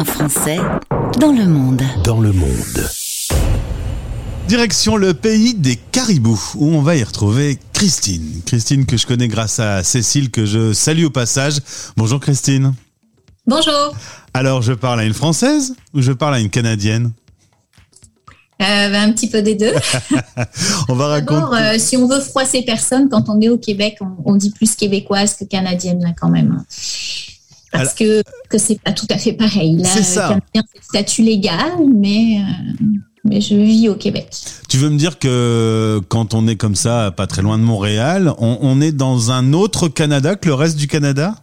Un Français dans le monde. Dans le monde. Direction le pays des caribous, où on va y retrouver Christine. Christine que je connais grâce à Cécile, que je salue au passage. Bonjour Christine. Bonjour. Alors, je parle à une Française ou je parle à une Canadienne? Euh, ben, un petit peu des deux. on va raconter. Euh, si on veut froisser personne, quand on est au Québec, on, dit plus québécoise que canadienne là quand même. Parce que que c'est pas tout à fait pareil. C'est ça. c'est le statut légal, mais euh, mais je vis au Québec. Tu veux me dire que quand on est comme ça, pas très loin de Montréal, on, est dans un autre Canada que le reste du Canada?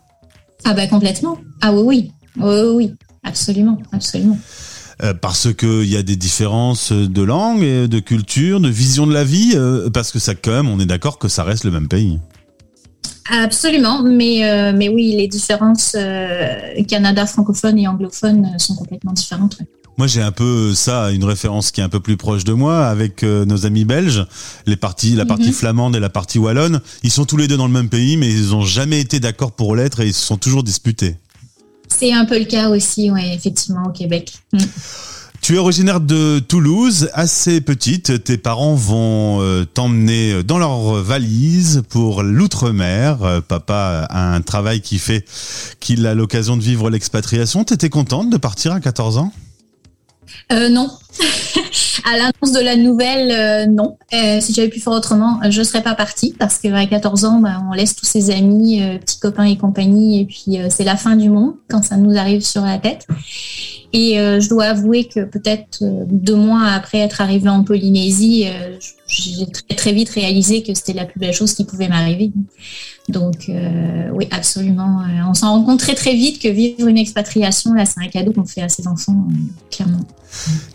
Ah bah complètement. Ah oui oui oui oui, absolument absolument. Euh, parce qu'il y a des différences de langue, de culture, de vision de la vie, euh, parce que ça quand même, on est d'accord que ça reste le même pays. Absolument, mais, euh, mais oui, les différences Canada francophone et anglophone sont complètement différentes. Moi, j'ai un peu ça, une référence qui est un peu plus proche de moi, avec nos amis belges, les parties, la partie mhm. flamande et la partie wallonne. Ils sont tous les deux dans le même pays, mais ils n'ont jamais été d'accord pour l'être et ils se sont toujours disputés. C'est un peu le cas aussi, ouais, effectivement, au Québec. Mm. Tu es originaire de Toulouse, assez petite. Tes parents vont euh, t'emmener dans leur valise pour l'outre-mer. Euh, papa a un travail qui fait qu'il a l'occasion de vivre l'expatriation. T'étais contente de partir à 14 ans? Euh, Non. à l'annonce de la nouvelle, euh, non. Si j'avais pu faire autrement, je ne serais pas partie parce qu'à 14 ans, bah, on laisse tous ses amis, petits copains et compagnie, et puis c'est la fin du monde quand ça nous arrive sur la tête. Et je dois avouer que peut-être deux mois après être arrivée en Polynésie, j'ai très, très vite réalisé que c'était la plus belle chose qui pouvait m'arriver. Donc oui, absolument. On s'en rend compte très très vite que vivre une expatriation, là, c'est un cadeau qu'on fait à ses enfants, clairement.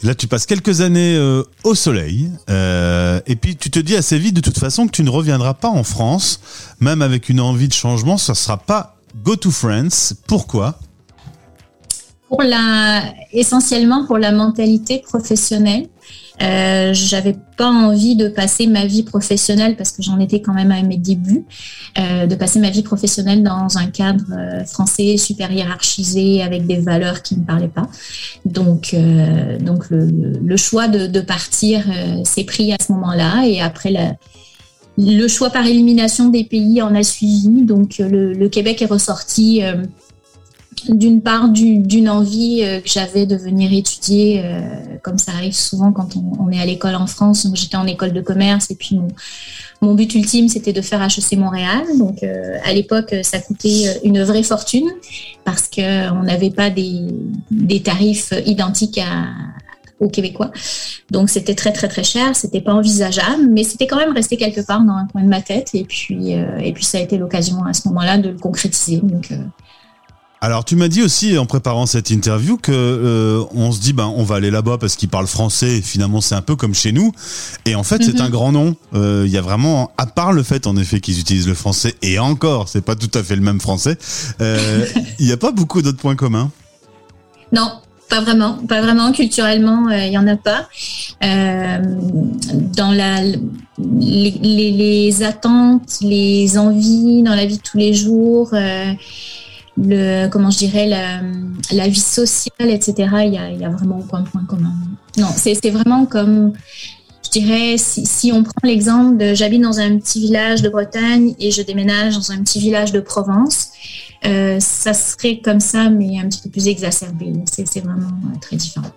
Là, tu passes quelques années euh, au soleil, euh, et puis tu te dis assez vite de toute façon que tu ne reviendras pas en France, même avec une envie de changement, ça ne sera pas Go to France. Pourquoi? Essentiellement pour la mentalité professionnelle. Euh, j'avais pas envie de passer ma vie professionnelle parce que j'en étais quand même à mes débuts, euh, de passer ma vie professionnelle dans un cadre euh, français super hiérarchisé avec des valeurs qui ne parlaient pas. Donc, euh, le, choix de, partir s'est pris à ce moment-là et après le choix par élimination des pays en a suivi. Donc le Québec est ressorti d'une part d'une envie euh, que j'avais de venir étudier, euh, comme ça arrive souvent quand on, est à l'école en France. J'étais en école de commerce et puis mon, but ultime c'était de faire HEC Montréal. Donc euh, à l'époque ça coûtait une vraie fortune parce qu'on n'avait pas des, tarifs identiques aux Québécois. Donc c'était très très très cher, c'était pas envisageable, mais c'était quand même resté quelque part dans un coin de ma tête. Et puis ça a été l'occasion à ce moment-là de le concrétiser. Alors tu m'as dit aussi en préparant cette interview que euh, on se dit ben on va aller là-bas parce qu'ils parlent français. finalement c'est un peu comme chez nous. Et en fait c'est un mhm. grand nom. Euh, il y a vraiment à part le fait en effet qu'ils utilisent le français et encore c'est pas tout à fait le même français. Euh, il n'y a pas beaucoup d'autres points communs? Non, pas vraiment, pas vraiment. Culturellement, il n'y en a pas. dans la, les, les, attentes, les envies dans la vie de tous les jours, le, comment je dirais, la, vie sociale, etc., il y a, il y a vraiment aucun point commun. Non, c'est vraiment comme, je dirais, si, si on prend l'exemple de j'habite dans un petit village de Bretagne et je déménage dans un petit village de Provence, euh, ça serait comme ça, mais un petit peu plus exacerbé. C'est vraiment euh, très différent.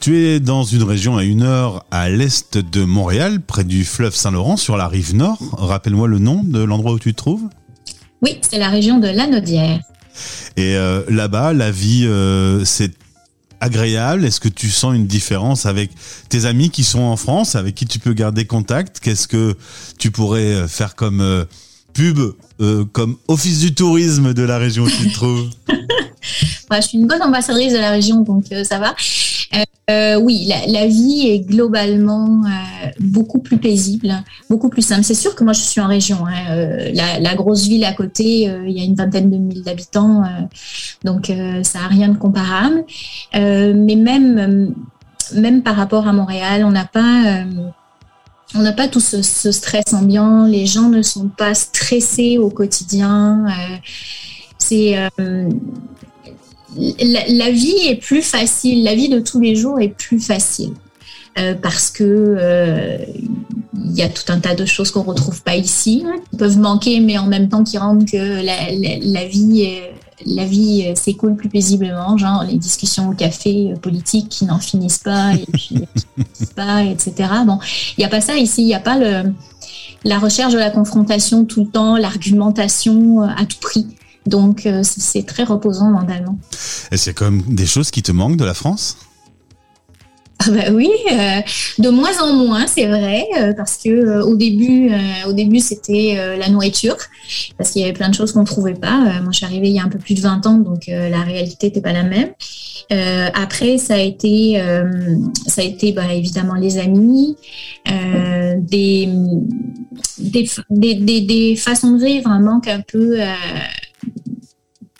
Tu es dans une région à une heure à l'est de Montréal, près du fleuve Saint-Laurent, sur la rive nord. Rappelle-moi le nom de l'endroit où tu te trouves. Oui, c'est la région de Lanaudière. Et euh, là-bas, la vie, euh, c'est agréable. Est-ce que tu sens une différence avec tes amis qui sont en France, avec qui tu peux garder contact? Qu'est-ce que tu pourrais euh, faire comme pub, comme office du tourisme de la région où tu te trouves? Je suis une bonne ambassadrice de la région, donc ça va. Euh, oui, la, vie est globalement euh, beaucoup plus paisible, beaucoup plus simple. C'est sûr que moi, je suis en région. Hein, euh, la, grosse ville à côté, il y a une vingtaine de mille d'habitants, donc ça n'a rien de comparable. mais même, même par rapport à Montréal, on n'a pas... on n'a pas tout ce, ce, stress ambiant, les gens ne sont pas stressés au quotidien. c'est la, vie est plus facile, la vie de tous les jours est plus facile. Euh, parce que euh, il y a tout un tas de choses qu'on retrouve pas ici, qui peuvent manquer, mais en même temps qui rendent que la, la, vie, la vie s'écoule plus paisiblement, genre les discussions au café politiques qui n'en finissent pas et puis pas, etc. Bon, il n'y a pas ça ici, il n'y a pas le, la recherche de la confrontation tout le temps, l'argumentation à tout prix. Donc euh, c'est très reposant mentalement. Est-ce qu'il y a quand même des choses qui te manquent de la France? Ah bah oui, euh, de moins en moins, c'est vrai, euh, parce que au début, au début c'était la nourriture, parce qu'il y avait plein de choses qu'on ne trouvait pas. moi, je suis arrivée il y a un peu plus de 20 ans, donc la réalité n'était pas la même. après, ça a été, ça a été bah, évidemment les amis, des des, des, des, façons de vivre, un manque un peu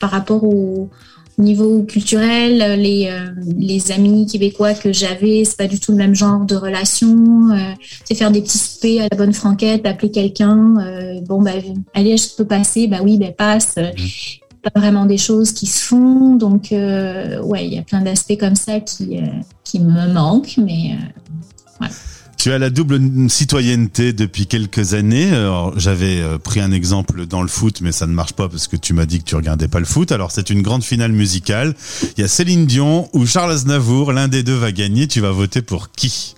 par rapport au, niveau culturel, les, euh, les amis québécois que j'avais, c'est pas du tout le même genre de relation. Euh, c'est faire des petits soupers à la bonne franquette, appeler quelqu'un, euh, bon bah allez, je peux passer, bah oui, bah passe. Mmh. Pas vraiment des choses qui se font, donc ouais, il y a plein d'aspects comme ça qui, qui me manquent, mais. Tu as la double citoyenneté depuis quelques années. J'avais euh, pris un exemple dans le foot, mais ça ne marche pas parce que tu m'as dit que tu regardais pas le foot. Alors c'est une grande finale musicale. Il y a Céline Dion ou Charles Aznavour. L'un des deux va gagner. Tu vas voter pour qui?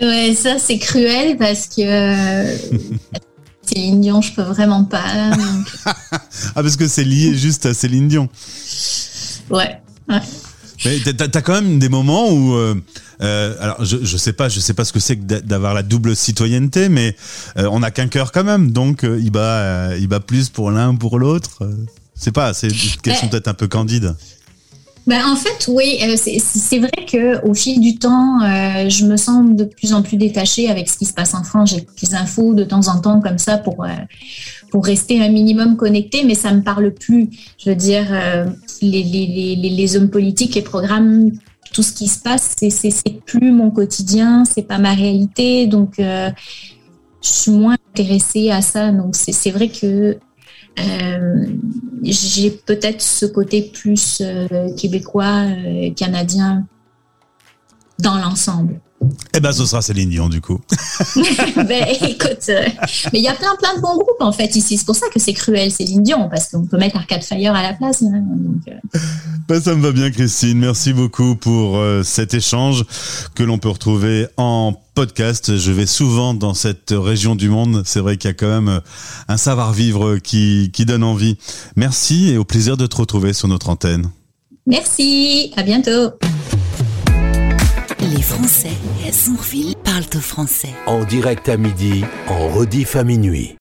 Ouais, ça c'est cruel parce que euh, Céline Dion, je peux vraiment pas. ah parce que c'est lié juste à Céline Dion. Ouais. ouais. Mais t'as as quand même des moments où, euh, euh, alors je, je sais pas, je sais pas ce que c'est que d'avoir la double citoyenneté, mais euh, on n'a qu'un cœur quand même, donc il bat, il bat plus pour l'un ou pour l'autre. C'est pas, c'est une question peut-être un peu candide. Ben, en fait, oui, c'est vrai que au fil du temps, je me sens de plus en plus détachée avec ce qui se passe en France. J'ai des infos de temps en temps comme ça pour pour rester un minimum connecté, mais ça me parle plus. Je veux dire, euh, les, hommes politiques, les programmes, tout ce qui se passe, c'est plus mon quotidien, c'est pas ma réalité, donc euh, je suis moins intéressée à ça. Donc c'est vrai que euh, j'ai peut-être ce côté plus québécois, canadien dans l'ensemble. Eh ben, ce sera Céline Dion, du coup. ben, écoute, euh, mais il y a plein, plein de bons groupes, en fait, ici. C'est pour ça que c'est cruel, Céline Dion, parce qu'on peut mettre Arcade Fire à la place. Hein, euh. ben, ça me va bien, Christine. Merci beaucoup pour euh, cet échange que l'on peut retrouver en podcast. Je vais souvent dans cette région du monde. C'est vrai qu'il y a quand même un savoir-vivre qui, qui donne envie. Merci et au plaisir de te retrouver sur notre antenne. Merci. À bientôt. Les Français à parlent au français. En direct à midi, en rediff à minuit.